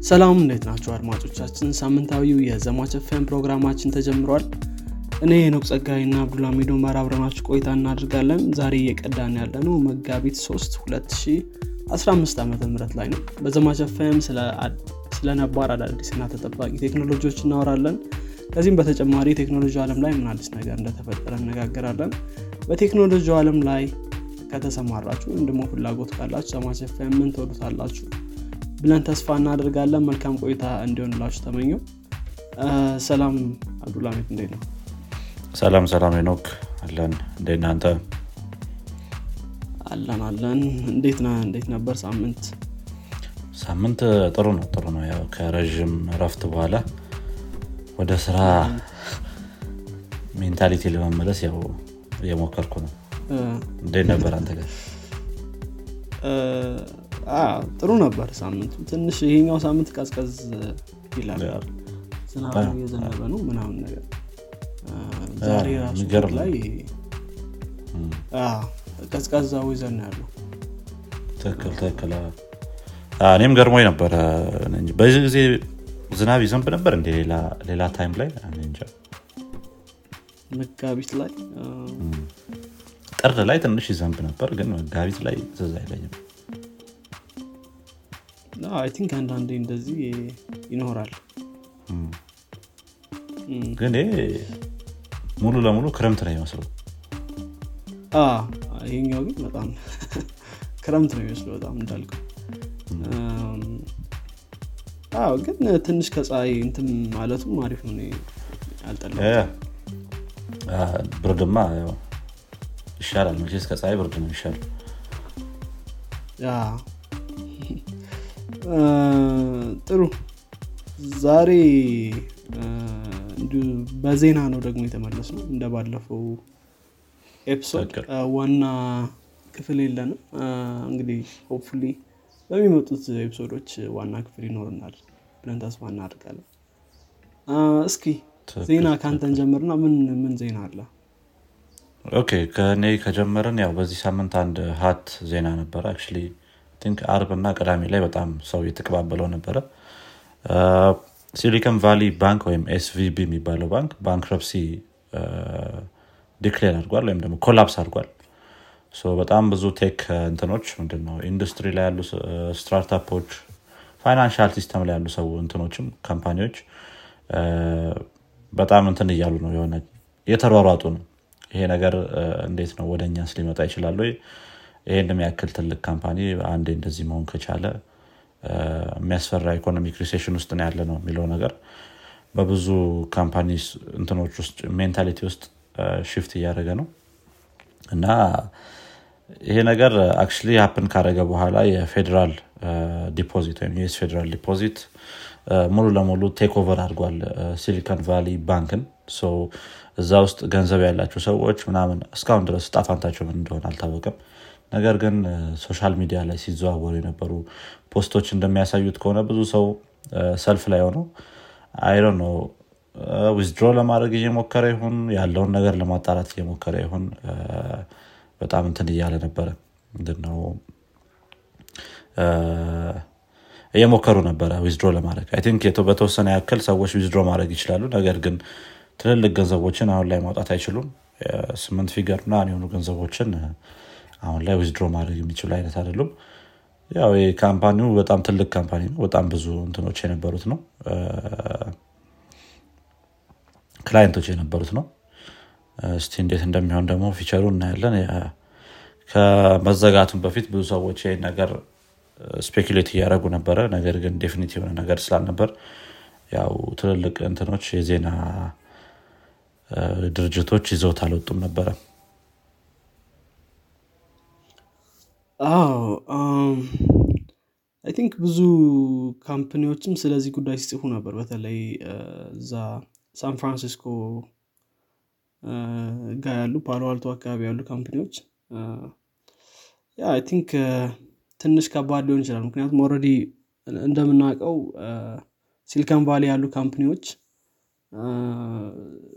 ሰላም እንዴት ናቸው አድማጮቻችን? ሳምንታዊው የዘማች ኤፍኤም ፕሮግራማችን ተጀምሯል። እኔ የኖቅ ጸጋይ እና አብዱልሚዶ መር አብረናችሁ ቆይታ እናድርጋለን ዛሬ እየቀዳን ያለ ነው መጋቢት 3 2015 ዓ ም ላይ ነው። በዘማች ኤፍኤም ስለ ነባር አዳዲስና ተጠባቂ ቴክኖሎጂዎች እናወራለን። ከዚህም በተጨማሪ ቴክኖሎጂ አለም ላይ ምን አዲስ ነገር እንደተፈጠረ እነጋገራለን በቴክኖሎጂ አለም ላይ ከተሰማራችሁ ወይም ደግሞ ፍላጎት ካላችሁ ዘማች ኤፍኤም ምን ትወዱታላችሁ ብለን ተስፋ እናደርጋለን። መልካም ቆይታ እንዲሆንላችሁ ተመኘው። ሰላም አብዱላሚት እንዴት ነው? ሰላም ሰላም ኖክ አለን። እንደ እናንተ አለን አለን። እንዴት እንዴት ነበር ሳምንት? ሳምንት ጥሩ ነው ጥሩ ነው። ያው ከረዥም ረፍት በኋላ ወደ ስራ mentality ለመመለስ ያው እየሞከርኩ ነው። እንዴት ነበር አንተ ጋር ጥሩ ነበር ሳምንቱ። ትንሽ ይሄኛው ሳምንት ቀዝቀዝ ይላል። ዝናብ እየዘነበ ነው ምናምን ነገር። ዛሬ ራሱ ላይ ቀዝቃዛ ወይዘን ያለው። ትክክል ትክክል። እኔም ገርሞኝ ነበረ በዚህ ጊዜ ዝናብ ይዘንብ ነበር እንደ ሌላ ታይም ላይ? መጋቢት ላይ? ጥር ላይ ትንሽ ይዘንብ ነበር ግን መጋቢት ላይ ትዝ አይለኝም I think አንዳንዴ እንደዚህ ይኖራል። ግን ሙሉ ለሙሉ ክረምት ነው ይመስለው ይሄኛው ግን በጣም ክረምት ነው ይመስለው በጣም እንዳልከው። አዎ ግን ትንሽ ከፀሐይ እንትን ማለቱም አሪፍ ነው። ብርድማ ይሻላል። መቼስ ከፀሐይ ብርድ ነው ይሻል ጥሩ። ዛሬ በዜና ነው ደግሞ የተመለስ ነው እንደ ባለፈው ኤፒሶድ ዋና ክፍል የለንም። እንግዲህ hopefully በሚመጡት episode ኦች ዋና ክፍል ይኖርናል ብለን ተስፋ እናደርጋለን። እስኪ ዜና ከአንተን ጀምርና ምን ምን ዜና አለ? okay ከእኔ ከጀመርን ያው በዚህ ሳምንት አንድ hot ዜና ነበረ actually think አርብ እና ቅዳሜ ላይ በጣም ሰው የተቀባበለው ነበረ። Silicon Valley Bank ወይም SVB የሚባለው ባንክ bankruptcy declare አድርጓል ወይም ደግሞ collapse አድርጓል። በጣም ብዙ tech እንትኖች ምንድነው ኢንዱስትሪ ላይ ያሉ startup ኦች financial system ላይ ያሉ ሰው እንትኖችም company ዎች በጣም እንትን እያሉ ነው የሆነ የተሯሯጡ ነው። ይሄ ነገር እንዴት ነው ወደ እኛስ ሊመጣ ይችላሉ ይሄን የሚያክል ትልቅ company አንዴ እንደዚህ መሆን ከቻለ የሚያስፈራ economic recession ውስጥ ነው ያለ ነው የሚለው ነገር በብዙ company እንትኖች ውስጥ mentality ውስጥ shift እያደረገ ነው። እና ይሄ ነገር actually happen ካደረገ በኋላ የ federal deposit ወይም US federal deposit ሙሉ ለሙሉ take over አድርጓል Silicon Valley Bank ን እዛ ውስጥ ገንዘብ ያላቸው ሰዎች ምናምን እስካሁን ድረስ እጣፋንታቸው ምን እንደሆነ አልታወቅም ነገር ግን social media ላይ ሲዘዋወሩ የነበሩ post ኦች እንደሚያሳዩት ከሆነ ብዙ ሰው ሰልፍ ላይ ሆነው አይሮ ነው withdraw ለማድረግ እየሞከረ ይሁን ያለውን ነገር ለማጣራት እየሞከረ ይሁን በጣም እንትን እያለ ነበረ። ምንድነው? እየሞከሩ ነበረ withdraw ለማድረግ። I think በተወሰነ ያክል ሰዎች withdraw ማድረግ ይችላሉ። ነገር ግን ትልልቅ ገንዘቦችን አሁን ላይ ማውጣት አይችሉም። ስምንት figure ና የሆኑ ገንዘቦችን አሁን ላይ withdraw ማድረግ የሚችሉ አይነት አይደሉም። ያው company ው በጣም ትልቅ company ነው። በጣም ብዙ እንትኖች የነበሩት ነው። client ኦች የነበሩት ነው። እስቲ እንዴት እንደሚሆን ደግሞ future ኡ እናያለን። ከመዘጋቱን በፊት ብዙ ሰዎች ይህን ነገር speculate እያደረጉ ነበረ። ነገር ግን definite የሆነ ነገር ስላልነበር ያው ትልልቅ እንትኖች የዜና ድርጅቶች ይዘውት አልወጡም ነበረ አዎ I think ብዙ company ዎችም ስለዚህ ጉዳይ ሲጽፉ ነበር። በተለይ እዛ San Francisco ጋር ያሉ Palo Alto አካባቢ ያሉ company ዎች yeah I think ትንሽ ከባድ ሊሆን ይችላል። ምክንያቱም already እንደምናውቀው Silicon Valley ያሉ company ዎች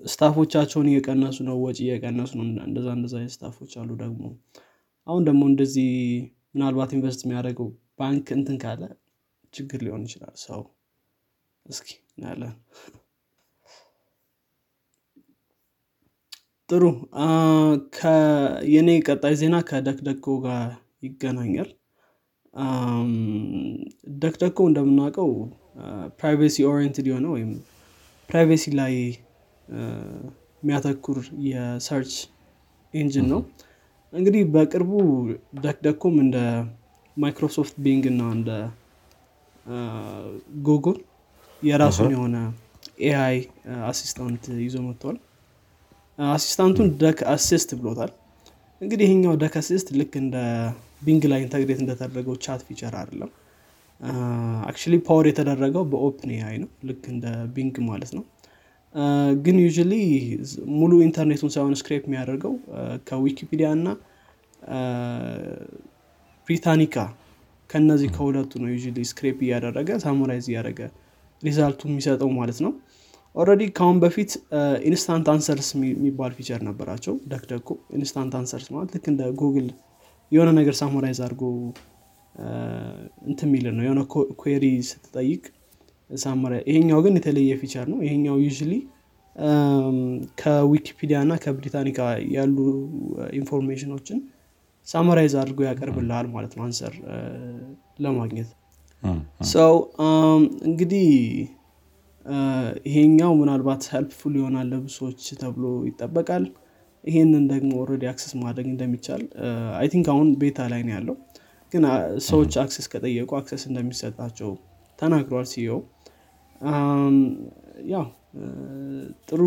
staff ኦቻቸውን እየቀነሱ ነው ወጪ እየቀነሱ ነው። እንደዛ እንደዛ staff ኦች አሉ ደግሞ አሁን ደግሞ እንደዚህ ምናልባት invest የሚያደርገው ባንክ እንትን ካለ ችግር ሊሆን ይችላል። ሰው እስኪ እናያለን። ጥሩ። የኔ ቀጣይ ዜና ከ DuckDuckGo ጋር ይገናኛል። DuckDuckGo እንደምናውቀው privacy oriented የሆነ ወይም privacy ላይ የሚያተኩር የ search engine ነው እንግዲህ በቅርቡ DuckDuckGo ም እንደ Microsoft Bing እና እንደ ጉግል የራሱን የሆነ AI assistant ይዞ መጥተዋል assistant ኡን DuckAssist ብሎታል። እንግዲህ ይሄኛው DuckAssist ልክ እንደ ቢንግ ላይ integrate እንደተደረገው chat feature አይደለም። actually power የተደረገው በ OpenAI ነው። ልክ እንደ ቢንግ ማለት ነው ግን ያው ሙሉ ኢንተርኔቱን ሳይሆን scrape የሚያደርገው ከዊኪፒዲያ እና ብሪታኒካ ከነዚህ ከሁለቱ ነው ያው scrape እያደረገ summarize እያደረገ result ኡ የሚሰጠው ማለት ነው። already ከአሁን በፊት Instant Answers የሚባል feature ነበራቸው። DuckDuckGo Instant Answers ማለት ልክ እንደ ጉግል የሆነ ነገር summarize አድርጎ እንት የሚል ነው። የሆነ query ስትጠይቅ summar ይሄኛው ግን የተለየ feature ነው። ይሄኛው ያው ከዊኪፒዲያ እና ከብሪታኒካ ያሉ information ኦችን summarize አድርጎ ያቀርብልሃል ማለት ነው answer ለማግኘት። so እንግዲህ ይሄኛው ምናልባት helpful ይሆናል ለብዙዎች ተብሎ ይጠበቃል። ይሄንን ደግሞ already access ማድረግ እንደሚቻል I think አሁን beta ላይ ነው ያለው። ግን ሰዎች access ከጠየቁ access እንደሚሰጣቸው ተናግሯል ሲየው ያው ጥሩ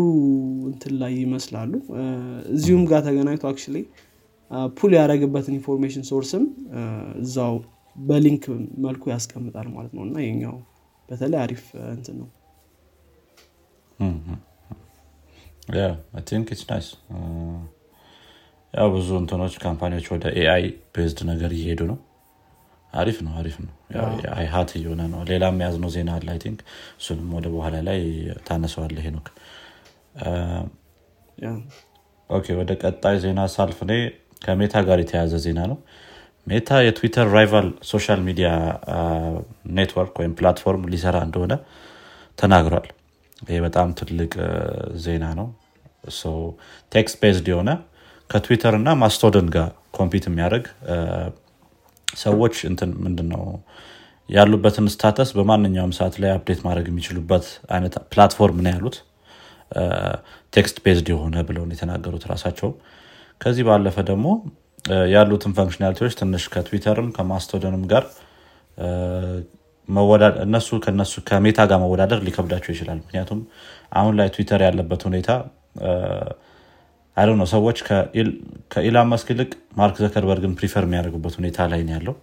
እንትን ላይ ይመስላሉ። እዚሁም ጋር ተገናኝቶ አክ pull ያደረግበትን information source ም እዛው በ link መልኩ ያስቀምጣል ማለት ነው። እና የኛው በተለይ አሪፍ እንትን ነው። ያው ብዙ እንትኖች company ዎች ወደ AI based ነገር እየሄዱ ነው አሪፍ ነው አሪፍ ነው። AI hot እየሆነ ነው። ሌላ የሚያዝነው ዜና አለ I think። እሱንም ወደ በኋላ ላይ ታነሰዋለ ሄኖክ። okay ወደ ቀጣይ ዜና ሳልፍ እኔ ከሜታ ጋር የተያዘ ዜና ነው። ሜታ የትዊተር rival social media network ወይም platform ሊሰራ እንደሆነ ተናግሯል። ይህ በጣም ትልቅ ዜና ነው። text based የሆነ ከትዊተር እና Mastodon ጋር compete የሚያደርግ ሰዎች እንትን ምንድነው ያሉበትን status በማንኛውም ሰዓት ላይ update ማድረግ የሚችሉበት አይነት platform ነው ያሉት። text based የሆነ ብለውን የተናገሩት ራሳቸውም ከዚህ ባለፈ ደግሞ ያሉትን functionality ዎች ትንሽ ከትዊተርም ከ Mastodon ም ጋር እነሱ ከነሱ ከሜታ ጋር መወዳደር ሊከብዳቸው ይችላል። ምክንያቱም አሁን ላይ ትዊተር ያለበት ሁኔታ I know ሰዎች ከኢላን መስክ ይልቅ ማርክ ዘከርበርግን prefer የሚያደርጉበት ሁኔታ ላይ ነው ያለው።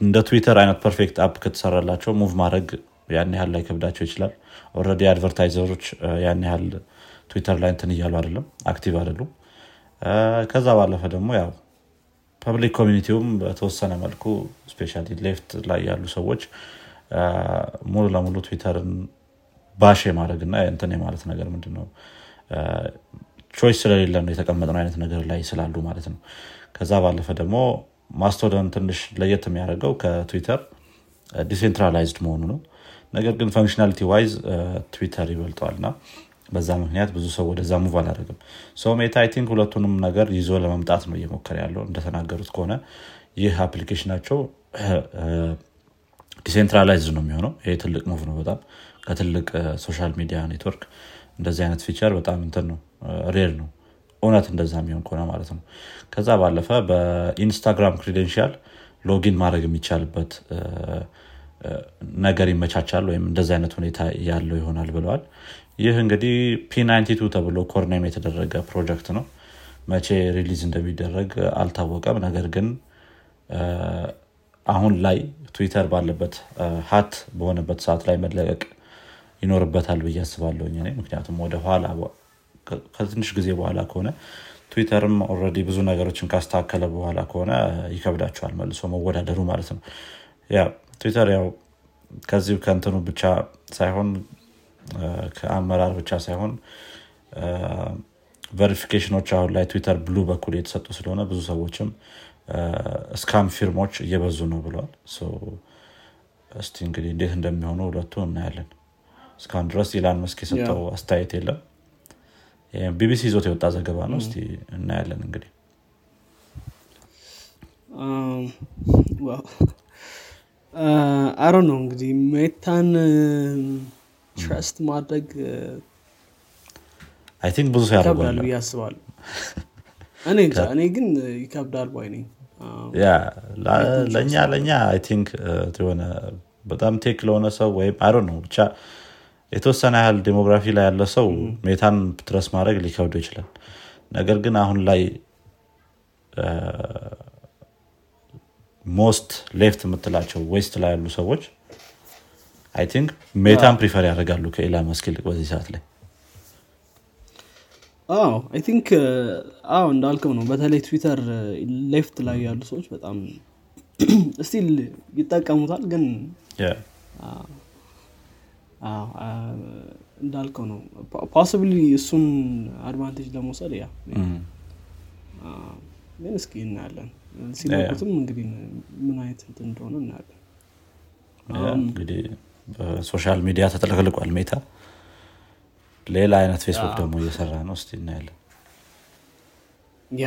እንደ ትዊተር አይነት perfect app ከተሰራላቸው move ማድረግ ያን ያህል ላይከብዳቸው ይችላል። already advertiser ኦች ያን ያህል ትዊተር ላይ እንትን እያሉ አይደለም active አይደሉም። ከዛ ባለፈ ደግሞ ያው public community ውም በተወሰነ መልኩ especially left ላይ ያሉ ሰዎች ሙሉ ለሙሉ ትዊተርን bash የማድረግ እና እንትን የማለት ነገር ምንድነው choice ስለሌለ ነው የተቀመጥነው አይነት ነገር ላይ ስላሉ ማለት ነው። ከዛ ባለፈ ደግሞ Mastodon ትንሽ ለየት የሚያደርገው ከትዊተር decentralized መሆኑ ነው። ነገር ግን functionality wise ትዊተር ይበልጠዋል በዛ ምክንያት ብዙ ሰው ወደዛ move አላደረግም so ሜታ ሁለቱንም ነገር ይዞ ለመምጣት ነው እየሞከረ ያለው። እንደተናገሩት ከሆነ ይህ application ኣቸው decentralized ነው የሚሆነው። ይሄ ትልቅ move ነው በጣም። ከትልቅ social media network እንደዚህ አይነት feature በጣም እንትን ነው rare ነው። እውነት እንደዛ የሚሆን ከሆነ ማለት ነው። ከዛ ባለፈ በኢንስታግራም credential login ማድረግ የሚቻልበት ነገር ይመቻቻል ወይም እንደዚህ አይነት ሁኔታ ያለው ይሆናል ብለዋል። ይህ እንግዲህ P92 ተብሎ codename የተደረገ ፕሮጀክት ነው። መቼ release እንደሚደረግ አልታወቀም። ነገር ግን አሁን ላይ ትዊተር ባለበት hot በሆነበት ሰዓት ላይ መለቀቅ ይኖርበታል ብዬ አስባለሁኝ እኔ ምክንያቱም ወደ ኋላ ከትንሽ ጊዜ በኋላ ከሆነ ትዊተርም already ብዙ ነገሮችን ካስተካከለ በኋላ ከሆነ ይከብዳቸዋል መልሶ መወዳደሩ ማለት ነው። ያ ትዊተር ያው ከዚህ ከንትኑ ብቻ ሳይሆን ከአመራር ብቻ ሳይሆን verification ኦች አሁን ላይ Twitter Blue በኩል የተሰጡ ስለሆነ ብዙ ሰዎችም scam firm ኦች እየበዙ ነው ብሏል። እስቲ እንግዲህ እንዴት እንደሚሆኑ ሁለቱ እናያለን እስካሁን ድረስ ኢላን መስክ የሰጠው አስተያየት የለም። ቢቢሲ ይዞት የወጣ ዘገባ ነው። እስቲ እናያለን እንግዲህ። አሮ ነው እንግዲህ ሜታን trust ማድረግ I think ብዙ ሰው ያደርጓል አስባለሁ። እኔ ግን ይከብዳል ባይ ነኝ። ላ- ለእኛ ለእኛ I think የሆነ በጣም tech ለሆነ ሰው ወይም I know ብቻ የተወሰነ ያህል demography ላይ ያለ ሰው ሜታን trust ማድረግ ሊከብደው ይችላል። ነገር ግን አሁን ላይ most left የምትላቸው west ላይ ያሉ ሰዎች I think ሜታን prefer ያደርጋሉ ከኢላን መስክ ይልቅ በዚህ ሰዓት ላይ። አዎ I think አዎ እንዳልከው ነው። በተለይ ትዊተር left ላይ ያሉ ሰዎች በጣም still ይጠቀሙታል ግን እንዳልከው ነው። possibly እሱን advantage ለመውሰድ ያ ግን እስኪ እናያለን። ሲለቁትም እንግዲህ ምን አይነት እንትን እንደሆነ እናያለን። እንግዲህ በ social media ተጠለቅልቋል ሜታ። ሌላ አይነት ፌስቡክ ደግሞ እየሰራ ነው። እስቲ እናያለን። yeah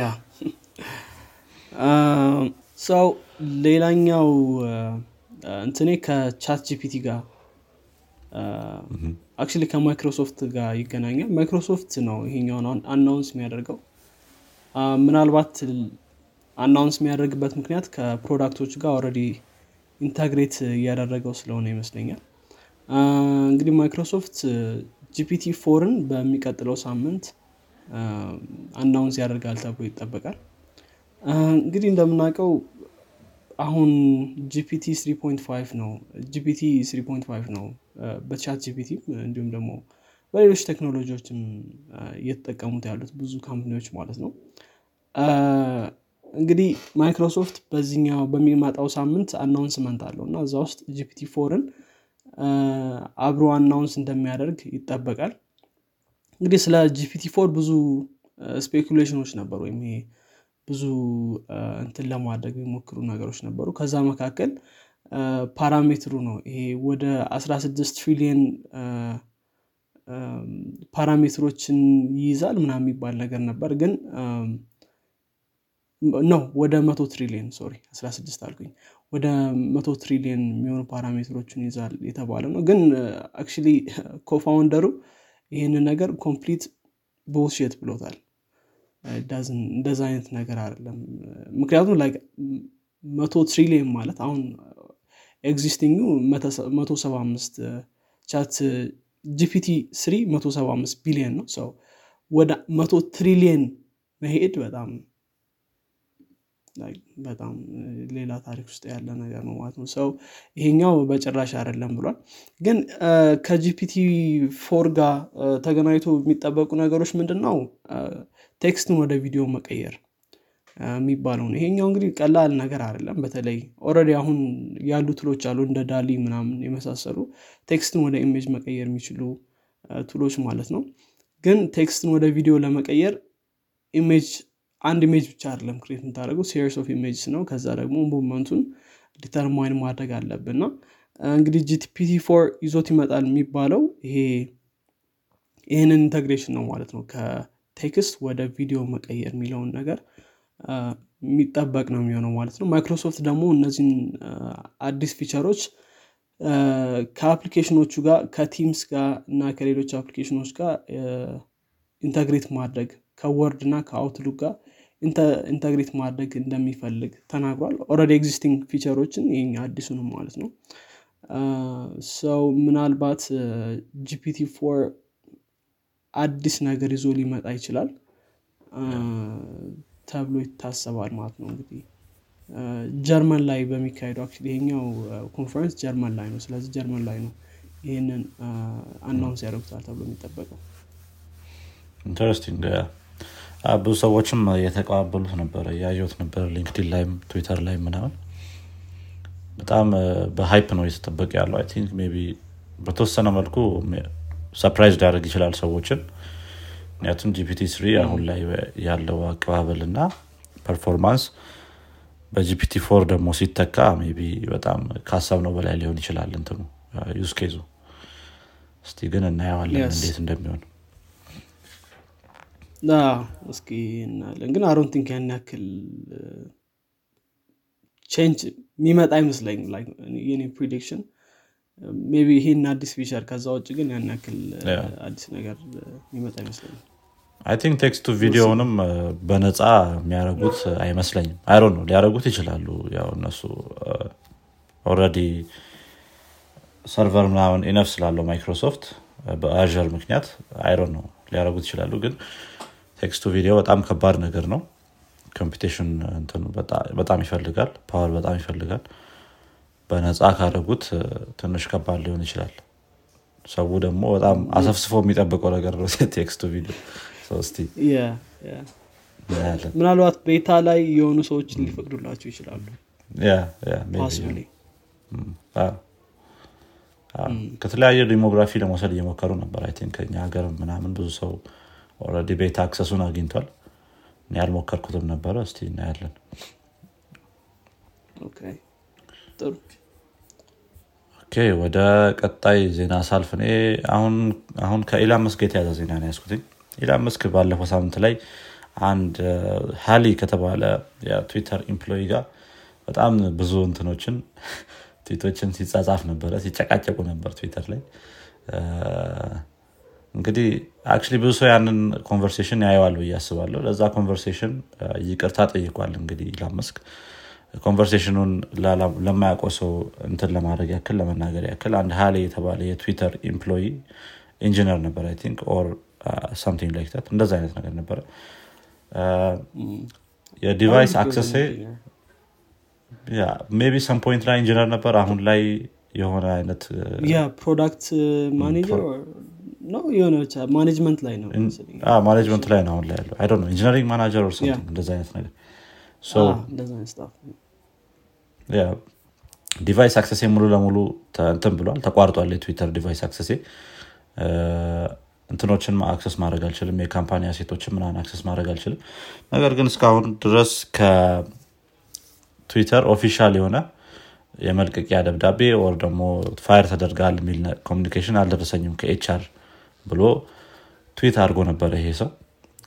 so ሌላኛው እንትኔ ከ ChatGPT ጋር actually ከማይክሮሶፍት ጋር ይገናኛል። ማይክሮሶፍት ነው ይሄኛውን announce የሚያደርገው። ምናልባት announce የሚያደርግበት ምክንያት ከ product ኦች ጋር already integrate እያደረገው ስለሆነ ይመስለኛል። እንግዲህ ማይክሮሶፍት GPT four ን በሚቀጥለው ሳምንት announce ያደርጋል ተብሎ ይጠበቃል። እንግዲህ እንደምናውቀው አሁን GPT 3.5 ነው GPT 3.5 ነው በ ChatGPT እንዲሁም ደግሞ በሌሎች ቴክኖሎጂዎችም እየተጠቀሙት ያሉት ብዙ company ዎች ማለት ነው። እንግዲህ ማይክሮሶፍት በዚህኛው በሚመጣው ሳምንት announcement አለው እና እዛ ውስጥ GPT four ን አብሮ announce እንደሚያደርግ ይጠበቃል። እንግዲህ ስለ GPT four ብዙ speculation ኦች ነበሩ ወይም ብዙ እንትን ለማድረግ የሚሞክሩ ነገሮች ነበሩ። ከዛ መካከል parameter ኡ ነው። ይሄ ወደ 16 ትሪሊየን parameter ኦችን ይይዛል ምናምን የሚባል ነገር ነበር። ግን ነው ወደ መቶ ትሪሊየን sorry 16 አልኩኝ። ወደ መቶ ትሪሊየን የሚሆኑ parameter ኦችን ይዟል የተባለ ነው። ግን actually cofounder ኡ ይህንን ነገር complete bullshit ብሎታል። እንደዛ አይነት ነገር አይደለም። ምክንያቱም like መቶ ትሪሊየን ማለት አሁን existing ኡ መቶ ሰባ አምስት ChatGPT three መቶ ሰባ ነው. so ወደ መቶ ትሪሊየን መሄድ በጣም በጣም ሌላ ታሪክ ውስጥ ያለ ነገር ነው ማለት ነው። so ይሄኛው በጭራሽ አይደለም ብሏል። ግን ከ GPT four ጋር ተገናኝቶ የሚጠበቁ ነገሮች ምንድን ነው text ን ወደ ቪዲዮ መቀየር የሚባለው ነው። ይሄኛው እንግዲህ ቀላል ነገር አይደለም። በተለይ already አሁን ያሉ tool ኦች አሉ እንደ DALL-E ምናምን የመሳሰሉ text ን ወደ image መቀየር የሚችሉ tool ኦች ማለት ነው። ግን text ን ወደ ቪዲዮ ለመቀየር image አንድ image ብቻ አይደለም create የምታደርገው series of images ነው። ከዛ ደግሞ movement ኡን determine ማድረግ አለብን። እና እንግዲህ GPT four ይዞት ይመጣል የሚባለው ይሄ ይህንን integration ነው ማለት ነው። ከ text ወደ ቪዲዮ መቀየር የሚለውን ነገር የሚጠበቅ ነው የሚሆነው ማለት ነው። ማይክሮሶፍት ደግሞ እነዚህን አዲስ feature ኦች ከ application ኦቹ ጋር ከ Teams ጋር እና ከሌሎች application ኦች ጋር integrate ማድረግ ከ Word እና ከ Outlook ጋር inte- integrate ማድረግ እንደሚፈልግ ተናግሯል። already existing feature ኦችን ይህ አዲሱንም ማለት ነው። so ምናልባት GPT four አዲስ ነገር ይዞ ሊመጣ ይችላል ተብሎ ይታሰባል ማለት ነው። እንግዲህ ጀርመን ላይ በሚካሄደው actually ይሄኛው ኮንፈረንስ ጀርመን ላይ ነው። ስለዚህ ጀርመን ላይ ነው ይህንን announce ያደርጉታል ተብሎ የሚጠበቀው። interesting ብዙ ሰዎችም እየተቀባበሉት ነበረ ያየሁት ነበር ሊንክዲን ላይም ትዊተር ላይ ምናምን። በጣም በ hype ነው እየተጠበቀ ያለው። I think maybe በተወሰነ መልኩ surprise ሊያደርግ ይችላል ሰዎችን ምክንያቱም GPT three አሁን ላይ ያለው አቀባበል እና performance በ GPT four ደግሞ ሲተካ maybe በጣም ካሰብነው በላይ ሊሆን ይችላል እንትኑ use case ኡ እስቲ ግን እናየዋለን. እንዴት እንደሚሆን። እስኪ እናያለን። ግን I don't think ያን ያክል change የሚመጣ አይመስለኝም የኔ prediction maybe ይሄን አዲስ feature ከዛ ውጭ ግን ያን ያክል. አዲስ ነገር የሚመጣ አይመስለኝም I think text to video ንም በነፃ የሚያደርጉት አይመስለኝም. አይሮ ነው ሊያደርጉት ይችላሉ። ያው እነሱ already server ምናምን enough ስላለው ማይክሮሶፍት በአር ምክንያት አይሮ ነው ሊያደርጉት ይችላሉ። ግን text to video በጣም ከባድ ነገር ነው። computation በጣም ይፈልጋል። power በጣም ይፈልጋል። በነፃ ካደረጉት ትንሽ ከባድ ሊሆን ይችላል። so ደግሞ በጣም አሰፍስፎ የሚጠብቀው ነገር ነው። text to video እስቲ ምናልባት beta ላይ የሆኑ ሰዎች ሊፈቅዱላቸው ይችላሉ። ከተለያየ demography ለመውሰድ እየሞከሩ ነበር። I think ከኛ ሀገር ምናምን ብዙ ሰው already beta access ኡን አግኝቷል። እኔ ያልሞከርኩትም ነበረ። እስቲ እናያለን። ወደ ቀጣይ ዜና ሳልፍ እኔ አሁን አሁን ከኢላን መስክ የተያዘ ዜና ነው ያስኩትኝ ኢላን መስክ ባለፈው ሳምንት ላይ አንድ ሀሊ ከተባለ የትዊተር employee ጋር በጣም ብዙ እንትኖችን ትዊቶችን ሲጻጻፍ ነበረ ሲጨቃጨቁ ነበር ትዊተር ላይ። እንግዲህ actually ብዙ ሰው ያንን conversation ያየዋል ብዬ አስባለሁ። ለዛ conversation ይቅርታ ጠይቋል እንግዲህ ኢላን conversation ኑን ለማያውቀው ሰው እንትን ለማድረግ ያክል ለመናገር ያክል አንድ ሀሌ የተባለ የትዊተር employee engineer ነበር think or something like that እንደዛ አይነት ነገር ነበረ. የ device access ኤ maybe some point ላይ ኢንጂነር ነበር አሁን ላይ የሆነ አይነት የ product manager ነው የሆነ ብቻ ማኔጅመንት ላይ ነው ማኔጅመንት ላይ ነው አሁን ላይ ያለው አይ engineering manager or እንደዛ አይነት ነገር. device access ኤ ሙሉ ለሙሉ እንትን ብሏል ተቋርጧል የትዊተር device access ኤ እንትኖችን access ማድረግ አልችልም። የ company asset ኦችን ምናምን access ማድረግ አልችልም። ነገር ግን እስካሁን ድረስ ከትዊተር official የሆነ የመልቀቂያ ደብዳቤ ወይ ደግሞ fire ተደርገሃል የሚል communication አልደረሰኝም ከ HR ብሎ ትዊት አድርጎ ነበረ ይሄ ሰው።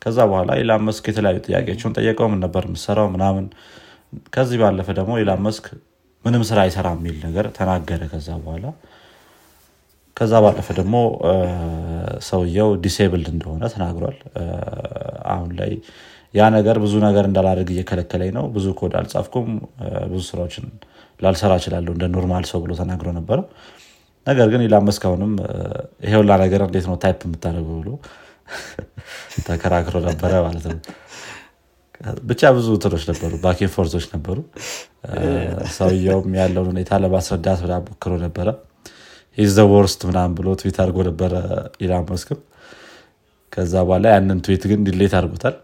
ከዛ በኋላ ኢላን መስክ የተለያዩ ጥያቄዎችን ጠየቀው። ምን ነበር የምትሰራው ምናምን። ከዚህ ባለፈ ደግሞ ኢላን መስክ ምንም ስራ አይሰራም የሚል ነገር ተናገረ። ከዛ በኋላ ከዛ ባለፈ ደግሞ ሰውየው disabled እንደሆነ ተናግሯል። አሁን ላይ ያ ነገር ብዙ ነገር እንዳላደርግ እየከለከለኝ ነው። ብዙ ኮድ አልጻፍኩም። ብዙ ስራዎችን ላልሰራ እችላለሁ እንደ ኖርማል ሰው ብሎ ተናግሮ ነበረ ነገር ግን ኢላን መስክ አሁንም ይሄ ነገር እንዴት ነው ታይፕ የምታደርገው ብሎ ተከራክሮ ነበረ ማለት ነው። ብቻ ብዙ ትሮች ነበሩ ባኬን ፎርዞች ነበሩ። ሰውየውም ያለውን ሁኔታ ለማስረዳት ሞክሮ ነበረ ሂዝ ዘ ምናምን ብሎ ትዊት አድርጎ ነበረ ኢላን መስክም። ከዛ በኋላ ያንን ትዊት ግን delete አድርጎታል።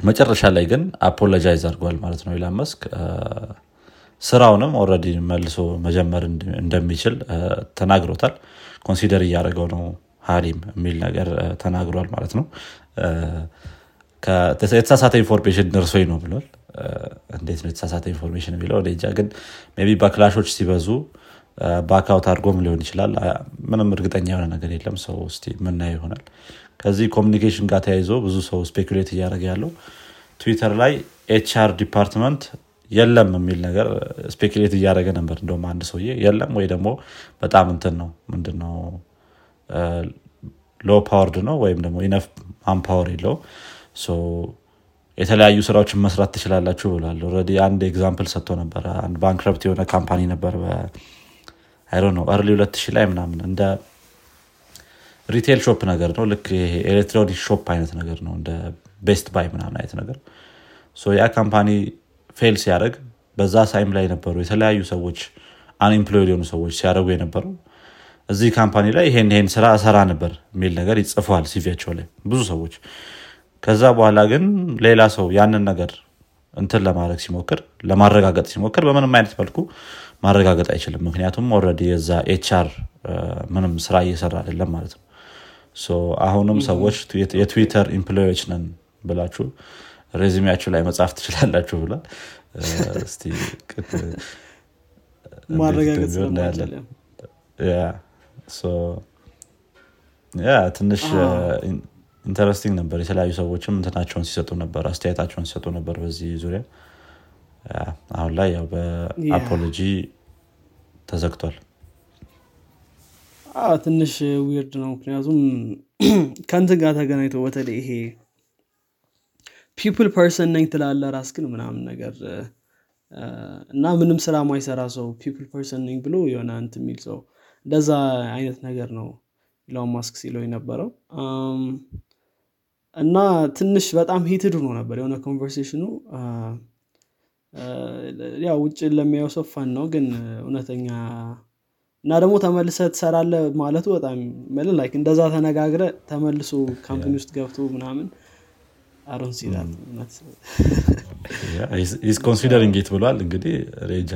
መጨረሻ ላይ ግን apologize አድርጓል ማለት ነው ኢላን መስክ። ስራውንም already መልሶ መጀመር እንደሚችል ተናግሮታል። consider እያደረገው ነው ሀሊም የሚል ነገር ተናግሯል ማለት ነው። የተሳሳተ information ደርሶኝ ነው ብሏል። እንዴት ነው የተሳሳተ information የሚለው? ግን maybe backlash ኦች ሲበዙ back out አድርጎም ሊሆን ይችላል። ምንም እርግጠኛ የሆነ ነገር የለም። ሶ እስቲ ምናየው ይሆናል። ከዚህ communication ጋር ተያይዞ ብዙ ሰው speculate እያደረገ ያለው ትዊተር ላይ HR department የለም የሚል ነገር speculate እያደረገ ነበር። እንደውም አንድ ሰውዬ የለም ወይ ደግሞ በጣም እንትን ነው ምንድነው? low powered ነው ወይም ደግሞ enough manpower የለው የተለያዩ ስራዎችን መስራት ትችላላችሁ ብሏል። አንድ example ሰጥቶ ነበረ። አንድ bankrupt የሆነ company ነበር አይሮ ነው ሁለት ሺህ ላይ ምናምን እንደ retail shop ነገር ነው። ልክ ይሄ electronic shop አይነት ነገር ነው እንደ ቤስት ባይ ምናምን አይነት ነገር። ያ company fail ሲያደርግ በዛ ሰዓት time ላይ ነበሩ የተለያዩ ሰዎች unemployed የሆኑ ሰዎች ሲያደርጉ የነበረው። እዚህ company ላይ ይሄን ይሄን ስራ እሰራ ነበር የሚል ነገር ይጽፋሉ CV ያቸው ላይ ብዙ ሰዎች። ከዛ በኋላ ግን ሌላ ሰው ያንን ነገር እንትን ለማድረግ ሲሞክር ለማረጋገጥ ሲሞክር በምንም አይነት መልኩ ማረጋገጥ አይችልም። ምክንያቱም already የዛ HR ምንም ስራ እየሰራ አይደለም ማለት ነው። so አሁንም ሰዎች የትዊተር employee ዎች ነን ብላችሁ resume ያችሁ ላይ መጻፍ ትችላላችሁ ብሏል። ማረጋገጥ ትንሽ interesting ነበር። የተለያዩ ሰዎችም እንትናቸውን ሲሰጡ ነበር አስተያየታቸውን ሲሰጡ ነበር በዚህ ዙሪያ አሁን ላይ ያው በ apology ተዘግቷል። ትንሽ weird ነው። ምክንያቱም ከንትን ጋር ተገናኝቶ በተለይ ይሄ people person ነኝ ትላለህ ራስ ግን ምናምን ነገር እና ምንም ስራ ማይሰራ ሰው people person ነኝ ብሎ የሆነ እንት የሚል ሰው እንደዛ አይነት ነገር ነው ኢሎን ማስክ ሲለው የነበረው። እና ትንሽ በጣም ሂትድ ሆኖ ነበር የሆነ ኮንቨርሴሽኑ ያው ውጭ ለሚያየው ሰው ፈን ነው ግን እውነተኛ እና ደግሞ ተመልሰ ትሰራለ ማለቱ በጣም መለ ላይክ እንደዛ ተነጋግረ ተመልሶ ካምፕኒ ውስጥ ገብቶ ምናምን አሮን እውነት። ስ ኮንሲደሪንግ ኢት ብሏል እንግዲህ ሬጃ።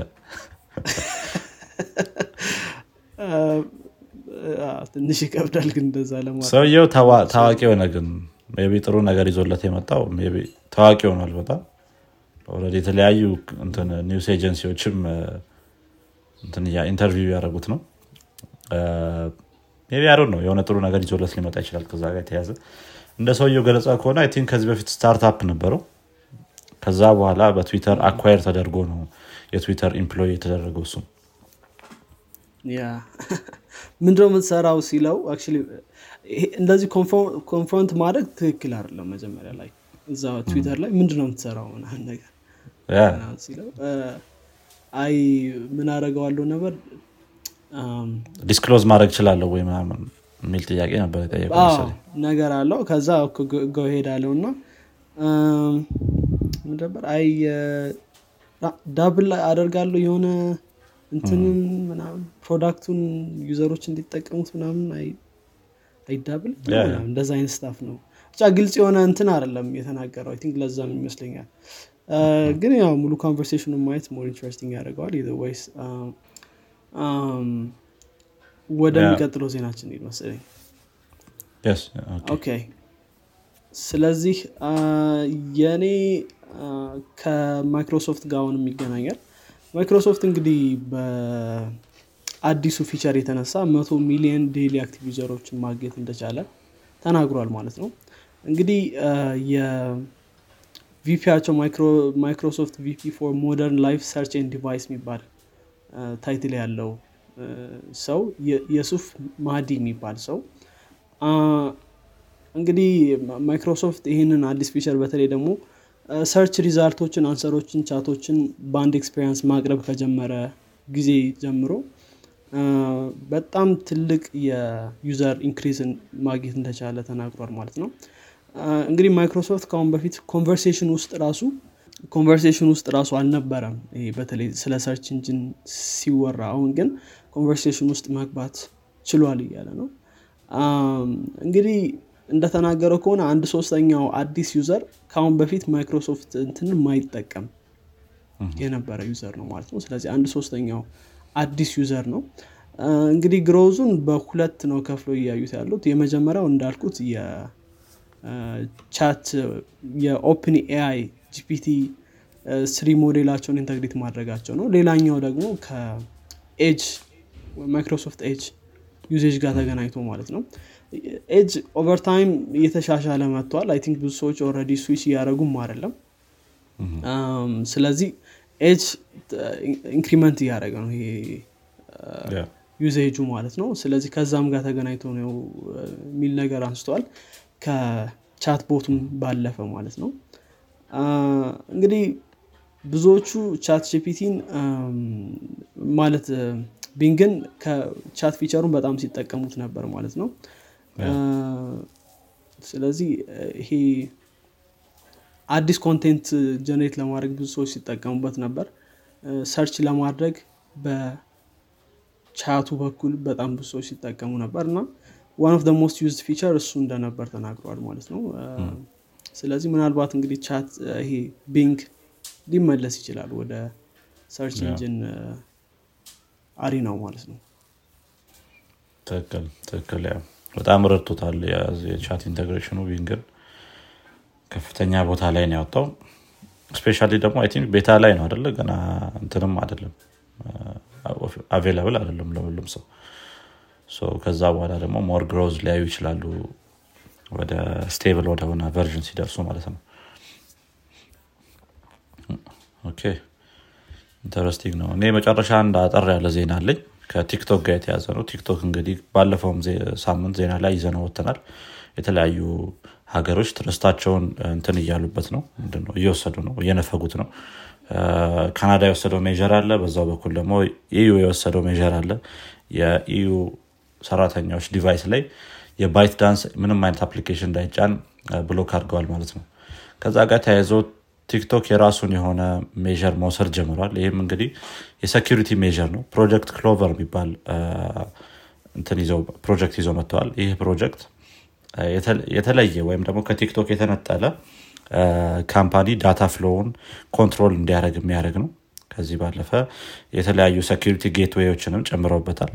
ትንሽ ይከብዳል ግን እንደዛ ለማለት። ሰውየው ታዋቂ የሆነ ግን maybe ጥሩ ነገር ይዞለት የመጣው ታዋቂ ሆኗል በጣም የተለያዩ news agency ዎችም interview ያደረጉት ነው። maybe don't know የሆነ ጥሩ ነገር ይዞለት ሊመጣ ይችላል ከዛ ጋር የተያዘ እንደ ሰውየው ገለጻ ከሆነ I think ከዚህ በፊት startup ነበረው። ከዛ በኋላ በትዊተር acquire ተደርጎ ነው የትዊተር employee የተደረገው እሱም። ያ ምንድነው የምትሰራው ሲለው እንደዚህ confront ማድረግ ትክክል አይደለም መጀመሪያ ላይ። እዛ ትዊተር ላይ ምንድነው የምትሰራው ምናምን ነገር ሲለው አይ ምን አደረገዋለሁ ነበር? disclose ማድረግ እችላለሁ ወይ ምናምን የሚል ጥያቄ ነበር ነገር አለው። ከዛ ጎ ሄዳለው እና ነበር? አይ ዳብል አደርጋለሁ የሆነ እንትንን ምናምን ፕሮዳክቱን ዩዘሮች እንዲጠቀሙት ምናምን አይ አይዳብል እንደዛ አይነት ስታፍ ነው። ብቻ ግልጽ የሆነ እንትን አይደለም የተናገረው። ቲንክ ለዛም ይመስለኛል ግን ያው ሙሉ ኮንቨርሴሽኑን ማየት ሞር ኢንትረስቲንግ ያደርገዋል ወይስ ወደሚቀጥለው ዜናችን ሄድ መሰለኝ. Okay። ስለዚህ የእኔ ከማይክሮሶፍት ጋር አሁንም ይገናኛል። ማይክሮሶፍት እንግዲህ በአዲሱ feature የተነሳ መቶ ሚሊዮን daily active user ኦችን ማግኘት እንደቻለ ተናግሯል ማለት ነው። እንግዲህ አ፣ የ VP ያቸው ማይክሮሶፍት VP for modern life search and device የሚባል title ያለው ሰው ዩሱፍ መህዲ የሚባል ሰው እንግዲህ ማይክሮሶፍት ይህንን አዲስ feature በተለይ ደግሞ search result ኦችን answer ኦችን chat ኦችን በአንድ experience ማቅረብ ከጀመረ ጊዜ ጀምሮ በጣም ትልቅ የ user increase ን ማግኘት እንደቻለ ተናግሯል ማለት ነው እንግዲህ ማይክሮሶፍት ከአሁን በፊት conversation ውስጥ ራሱ conversation ውስጥ ራሱ አልነበረም። ይሄ በተለይ ስለ search engine ሲወራ አሁን ግን conversation ውስጥ መግባት ችሏል እያለ ነው። እንግዲህ እንደተናገረው ከሆነ አንድ ሶስተኛው አዲስ user ከአሁን በፊት ማይክሮሶፍት እንትን ማይጠቀም የነበረ user ነው ማለት ነው። ስለዚህ አንድ ሶስተኛው አዲስ user ነው። እንግዲህ growth ኡን በሁለት ነው ከፍሎ እያዩት ያሉት። የመጀመሪያው እንዳልኩት የ chat የ OpenAI GPT three model ኣቸውን integrate ማድረጋቸው ነው። ሌላኛው ደግሞ ከኤጅ ማይክሮሶፍት ኤጅ ዩዜጅ ጋር ተገናኝቶ ማለት ነው። Edge overtime እየተሻሻለ መጥቷል። I think ብዙ ሰዎች already switch እያደረጉም አይደለም። ስለዚህ Edge increment እያደረገ ነው ይሄ. ዩዜጁ ማለት ነው። ስለዚህ ከዛም ጋር ተገናኝቶ ነው የሚል ነገር አንስተዋል ከ chatbot ኡም ባለፈ ማለት ነው። እንግዲህ ብዙዎቹ ChatGPT ን ማለት Bing ን ከ chat feature ኡን በጣም ሲጠቀሙት ነበር ማለት ነው። ስለዚህ ይሄ አዲስ content generate ለማድረግ ብዙ ሰዎች ሲጠቀሙበት ነበር። search ለማድረግ በ chat ኡ በኩል በጣም ብዙ ሰዎች ሲጠቀሙ ነበር እና one of most used feature እሱ እንደነበር ተናግረዋል ማለት ነው። ስለዚህ ምናልባት እንግዲህ chat ይሄ Bing ሊመለስ ይችላል ወደ search. engine arena ው ማለት ነው። ትክክል ትክክል ያው በጣም ረድቶታል ያ- የ chat integration ኡ Bing ን ከፍተኛ ቦታ ላይ ነው ያወጣው። specially ደግሞ I think beta ላይ ነው አደለ ገና እንትንም አይደለም። available አይደለም ለሁሉም ሰው ከዛ በኋላ ደግሞ more growth ሊያዩ ይችላሉ ወደ stable ወደሆነ version ሲደርሱ ማለት ነው። Okay። Interesting ነው። እኔ መጨረሻ አንድ አጠር ያለ ዜና አለኝ። ከቲክቶክ ጋር የተያያዘ ነው። ቲክቶክ እንግዲህ ባለፈውም ሳምንት ዜና ላይ ይዘነው ወተናል የተለያዩ ሀገሮች trust ኣቸውን እንትን እያሉበት ነው። ምንድነው? እየወሰዱ ነው። እየነፈጉት ነው። ካናዳ የወሰደው measure አለ። በዛው በኩል ደግሞ EU የወሰደው measure አለ። የ EU ሰራተኛዎች device ላይ የባይት ዳንስ ምንም አይነት application እንዳይጫን block አድርገዋል ማለት ነው። ከዛ ጋር ተያይዞ ቲክቶክ የራሱን የሆነ measure መውሰድ ጀምሯል። ይህም እንግዲህ የ security measure ነው። ፕሮጀክት ክሎቨር የሚባል ፕሮጀክት ይዘው መጥተዋል። ይህ ፕሮጀክት የተለየ ወይም ደግሞ ከቲክቶክ የተነጠለ company data flow ኡን control እንዲያደረግ የሚያደርግ ነው። ከዚህ ባለፈ የተለያዩ security gateway ዎችንም ጨምረውበታል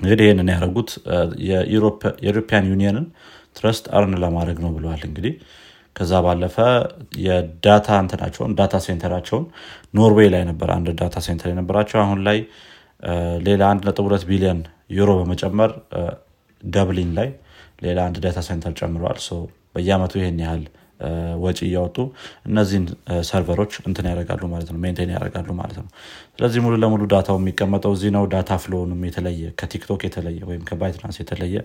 እንግዲህ ይህንን ያደረጉት የ European Union ን trust earn ለማድረግ ነው ብለዋል። እንግዲህ ከዛ ባለፈ የ data እንትናቸውን data center ኣቸውን ኖርዌይ ላይ ነበር አንድ data center የነበራቸው። አሁን ላይ ሌላ 1.2 ቢሊዮን ዩሮ በመጨመር ደብሊን ላይ ሌላ አንድ data center ጨምረዋል። በየአመቱ ይህን ያህል ወጪ እያወጡ እነዚህን server ኦች እንትን ያደርጋሉ ማለት ነው maintain ያደርጋሉ ማለት ነው። ስለዚህ ሙሉ ለሙሉ data ው የሚቀመጠው እዚህ ነው። data flow ንም የተለየ ከቲክቶክ የተለየ ወይም ከባይትዳንስ የተለየ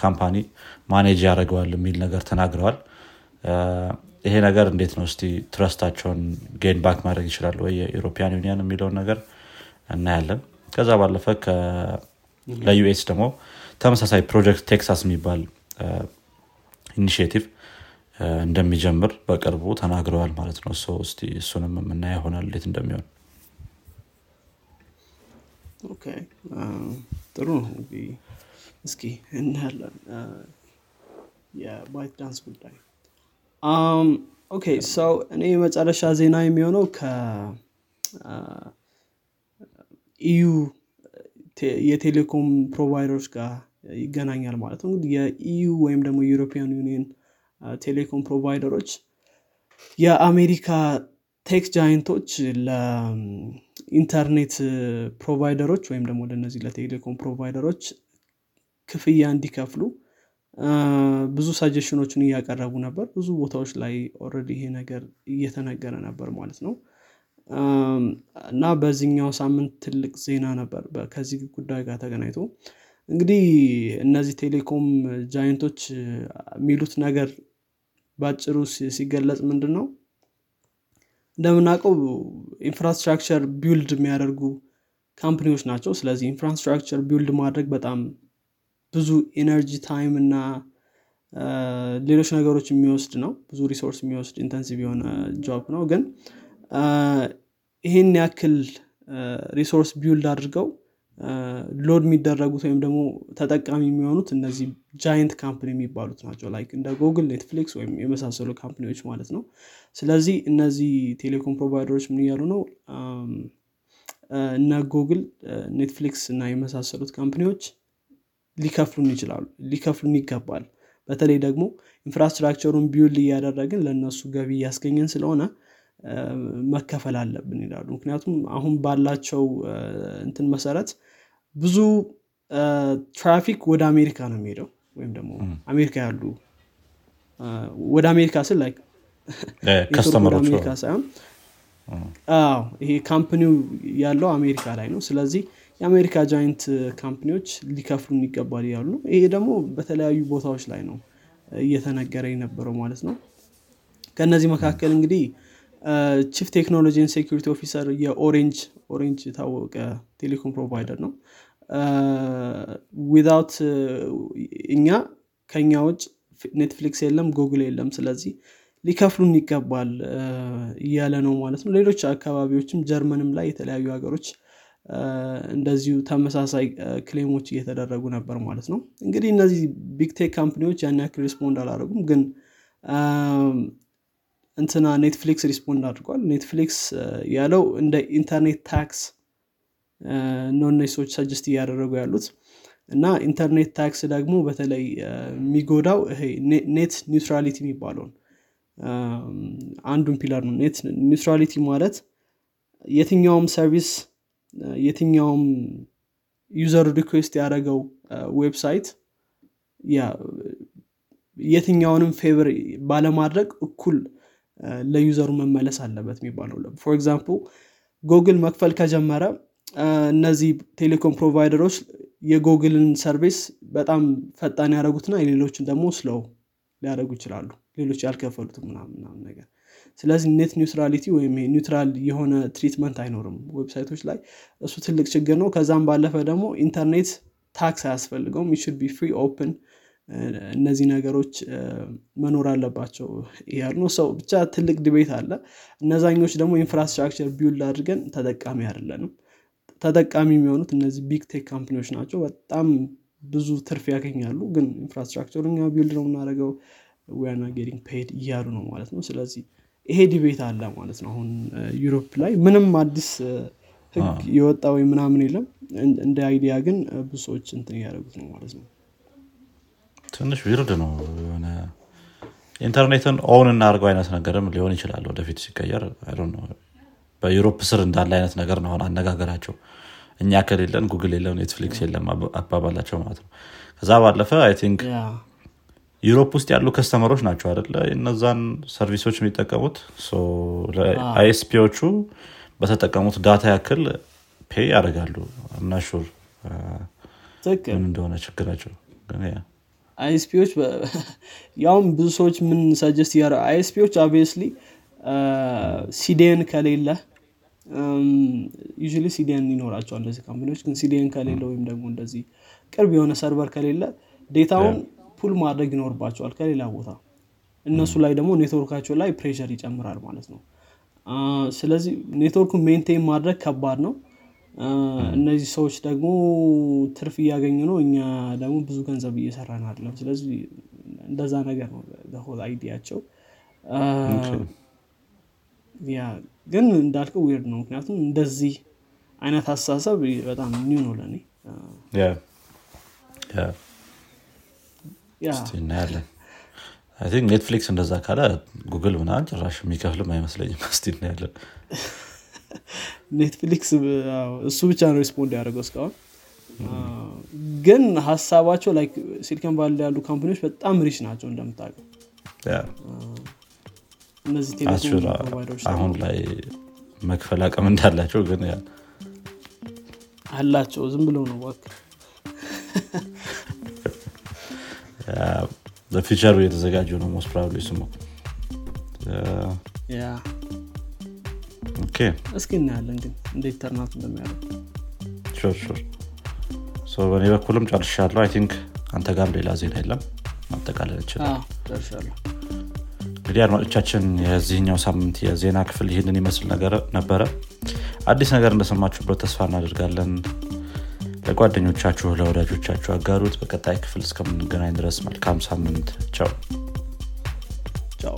company manage ያደርገዋል የሚል ነገር ተናግረዋል። ይሄ ነገር እንዴት ነው? እስቲ trust ኣቸውን gain back ማድረግ ይችላሉ ወይ? የ European Union የሚለውን ነገር እናያለን። ከዛ ባለፈ ለ US ደግሞ ተመሳሳይ ፕሮጀክት ቴክሳስ የሚባል initiative እንደሚጀምር በቅርቡ ተናግረዋል ማለት ነው። እስቲ እሱንም የምናየው ይሆናል እንዴት እንደሚሆን። ጥሩ ነው። እስኪ እናያለን። የባይት ዳንስ ጉዳይ። ኦኬ ሰው እኔ የመጨረሻ ዜና የሚሆነው ከ EU የቴሌኮም provider ኦች ጋር ይገናኛል ማለት ነው። የ EU ወይም ደግሞ የ European Union ቴሌኮም provider ኦች የአሜሪካ tech giant ኦች ለኢንተርኔት provider ኦች ወይም ደግሞ ለነዚህ ለቴሌኮም provider ኦች ክፍያ እንዲከፍሉ ብዙ suggestion ኦችን እያቀረቡ ነበር። ብዙ ቦታዎች ላይ already ይሄ ነገር እየተነገረ ነበር ማለት ነው። እና በዚህኛው ሳምንት ትልቅ ዜና ነበር ከዚህ ጉዳይ ጋር ተገናኝቶ። እንግዲህ እነዚህ ቴሌኮም giant ኦች የሚሉት ነገር በአጭሩ ሲገለጽ ምንድን ነው እንደምናውቀው infrastructure build የሚያደርጉ company ዎች ናቸው። ስለዚህ infrastructure build ማድረግ በጣም ብዙ energy time እና ሌሎች ነገሮች የሚወስድ ነው። ብዙ resource የሚወስድ intensive የሆነ job ነው። ግን ይህን ያክል resource build አድርገው load የሚደረጉት ወይም ደግሞ ተጠቃሚ የሚሆኑት እነዚህ giant company የሚባሉት ናቸው። like እንደ ጉግል ኔትፍሊክስ ወይም የመሳሰሉ company ዎች ማለት ነው። ስለዚህ እነዚህ ቴሌኮም provider ኦች ምን እያሉ ነው? እነ ጉግል ኔትፍሊክስ እና የመሳሰሉት company ዎች ሊከፍሉን ይችላሉ ሊከፍሉን ይገባል። በተለይ ደግሞ infrastructure ኡን build እያደረግን ለእነሱ ገቢ እያስገኘን ስለሆነ መከፈል አለብን ይላሉ። ምክንያቱም አሁን ባላቸው እንትን መሰረት ብዙ ትራፊክ ወደ አሜሪካ ነው የሚሄደው። ወይም ደግሞ አሜሪካ ያሉ ወደ አሜሪካ ስል ላይ አሜሪካ ሳይሆን ይሄ company ው ያለው አሜሪካ ላይ ነው። ስለዚህ የአሜሪካ giant company ዎች ሊከፍሉን ይገባል ነው። ይሄ ደግሞ በተለያዩ ቦታዎች ላይ ነው እየተነገረ የነበረው ማለት ነው። ከእነዚህ መካከል እንግዲህ chief technology security officer የኦሬንጅ ኦሬንጅ የታወቀ ቴሌኮም provider ነው። without እኛ ከኛ ውጭ ኔትፍሊክስ የለም ጉግል የለም። ስለዚህ ሊከፍሉን ይገባል እያለ ነው ማለት ነው። ሌሎች አካባቢዎችም ጀርመንም ላይ የተለያዩ ሀገሮች እንደዚሁ ተመሳሳይ claim ኦች እየተደረጉ ነበር ማለት ነው። እንግዲህ እነዚህ big tech company ዎች ያን ያክል respond አላደረጉም ግን እንትና ኔትፍሊክስ respond አድርጓል። ኔትፍሊክስ ያለው እንደ internet tax ነው ሰዎች suggest እያደረጉ ያሉት። እና internet tax ደግሞ በተለይ የሚጎዳው ይሄ net neutrality የሚባለውን አንዱን pillar ነው። net neutrality ማለት የትኛውም service የትኛውም user request ያደረገው website የትኛውንም favor ባለማድረግ እኩል ለ user ኡ መመለስ አለበት የሚባለው for example ጎግል መክፈል ከጀመረ እነዚህ ቴሌኮም provider ኦች የጎግልን service በጣም ፈጣን ያደረጉትና የሌሎችን ደግሞ slow ሊያደረጉ ይችላሉ። ሌሎች ያልከፈሉትም ምናምን ነገር። ስለዚህ net neutrality ወይም neutral የሆነ treatment አይኖርም website ኦች ላይ። እሱ ትልቅ ችግር ነው። ከዛም ባለፈ ደግሞ internet tax አያስፈልገውም። it should be free open እነዚህ ነገሮች መኖር አለባቸው ያሉ ነው። ሰው ብቻ ትልቅ debate አለ። እነዛኞች ደግሞ infrastructure build አድርገን ተጠቃሚ አይደለንም። ተጠቃሚ የሚሆኑት እነዚህ big tech company ዎች ናቸው። በጣም ብዙ ትርፍ ያገኛሉ። ግን infrastructure ኡ እኛ build ነው የምናደርገው we are not getting paid እያሉ ነው ማለት ነው። ስለዚህ ይሄ debate አለ ማለት ነው። አሁን ዩሮፕ ላይ ምንም አዲስ ህግ የወጣ ወይ ምናምን የለም። እንደ idea ግን ብዙ ሰዎች እንትን እያደረጉት ነው ማለት ነው ትንሽ weird ነው የሆነ ኢንተርኔትን own እናደርገው አይነት ነገርም ሊሆን ይችላል ወደፊት ሲቀየር በዩሮፕ ስር እንዳለ አይነት ነገር ነው አነጋገራቸው። እኛ ከሌለን ጉግል የለም ኔትፍሊክስ የለም አባባላቸው ማለት ነው። ከዛ ባለፈ I think ዩሮፕ ውስጥ ያሉ customer ኦች ናቸው አደለ እነዛን service ኦች የሚጠቀሙት ISP ዎቹ በተጠቀሙት data ያክል pay ያደርጋሉ። I'm not sure ምን እንደሆነ ችግራቸው ISP ዎች ያውም ብዙ ሰዎች ምን suggest እያረ ISP ዎች obviously CDN ከሌለ ዩ CDN ይኖራቸዋል እንደዚህ company ዎች ግን CDN ከሌለ ወይም ደግሞ እንደዚህ ቅርብ የሆነ server ከሌለ data ውን pull ማድረግ ይኖርባቸዋል ከሌላ ቦታ። እነሱ ላይ ደግሞ ኔትወርካቸው ላይ pressure ይጨምራል ማለት ነው። ስለዚህ network ኡን maintain ማድረግ ከባድ ነው እነዚህ ሰዎች ደግሞ ትርፍ እያገኙ ነው። እኛ ደግሞ ብዙ ገንዘብ እየሰራን አይደለም። ስለዚህ እንደዛ ነገር ነው whole idea ኣቸው ያ ግን እንዳልከው weird ነው። ምክንያቱም እንደዚህ አይነት አስተሳሰብ በጣም new ነው ለእኔ እናያለን። ኔትፍሊክስ እንደዛ ካለ ጉግል ምናምን ጭራሽ የሚከፍልም አይመስለኝም። እስቲ እናያለን ኔትፍሊክስ እሱ ብቻ ነው respond ያደርገው እስካሁን። ግን ሀሳባቸው ላይ ሲሊከን ቫሊ ያሉ company ዎች በጣም rich ናቸው እንደምታውቀው። እነዚህ አሁን ላይ መክፈል አቅም እንዳላቸው ግን አላቸው ዝም ብለው ነው ዋክ feature ኡ የተዘጋጀ ነው most probably ስሙ እስኪ እናያለን ግን እንዴት turn out እንደሚያደርግ በእኔ በኩልም ጨርሻለሁ። I think አንተ ጋር ሌላ ዜና የለም። ማጠቃለል ጨርሻለሁ። እንግዲህ አድማጮቻችን የዚህኛው ሳምንት የዜና ክፍል ይህንን ይመስል ነበረ። አዲስ ነገር እንደሰማችሁበት ተስፋ እናደርጋለን። ለጓደኞቻችሁ ለወዳጆቻችሁ አጋሩት። በቀጣይ ክፍል እስከምንገናኝ ድረስ መልካም ሳምንት። ቻው። ቻው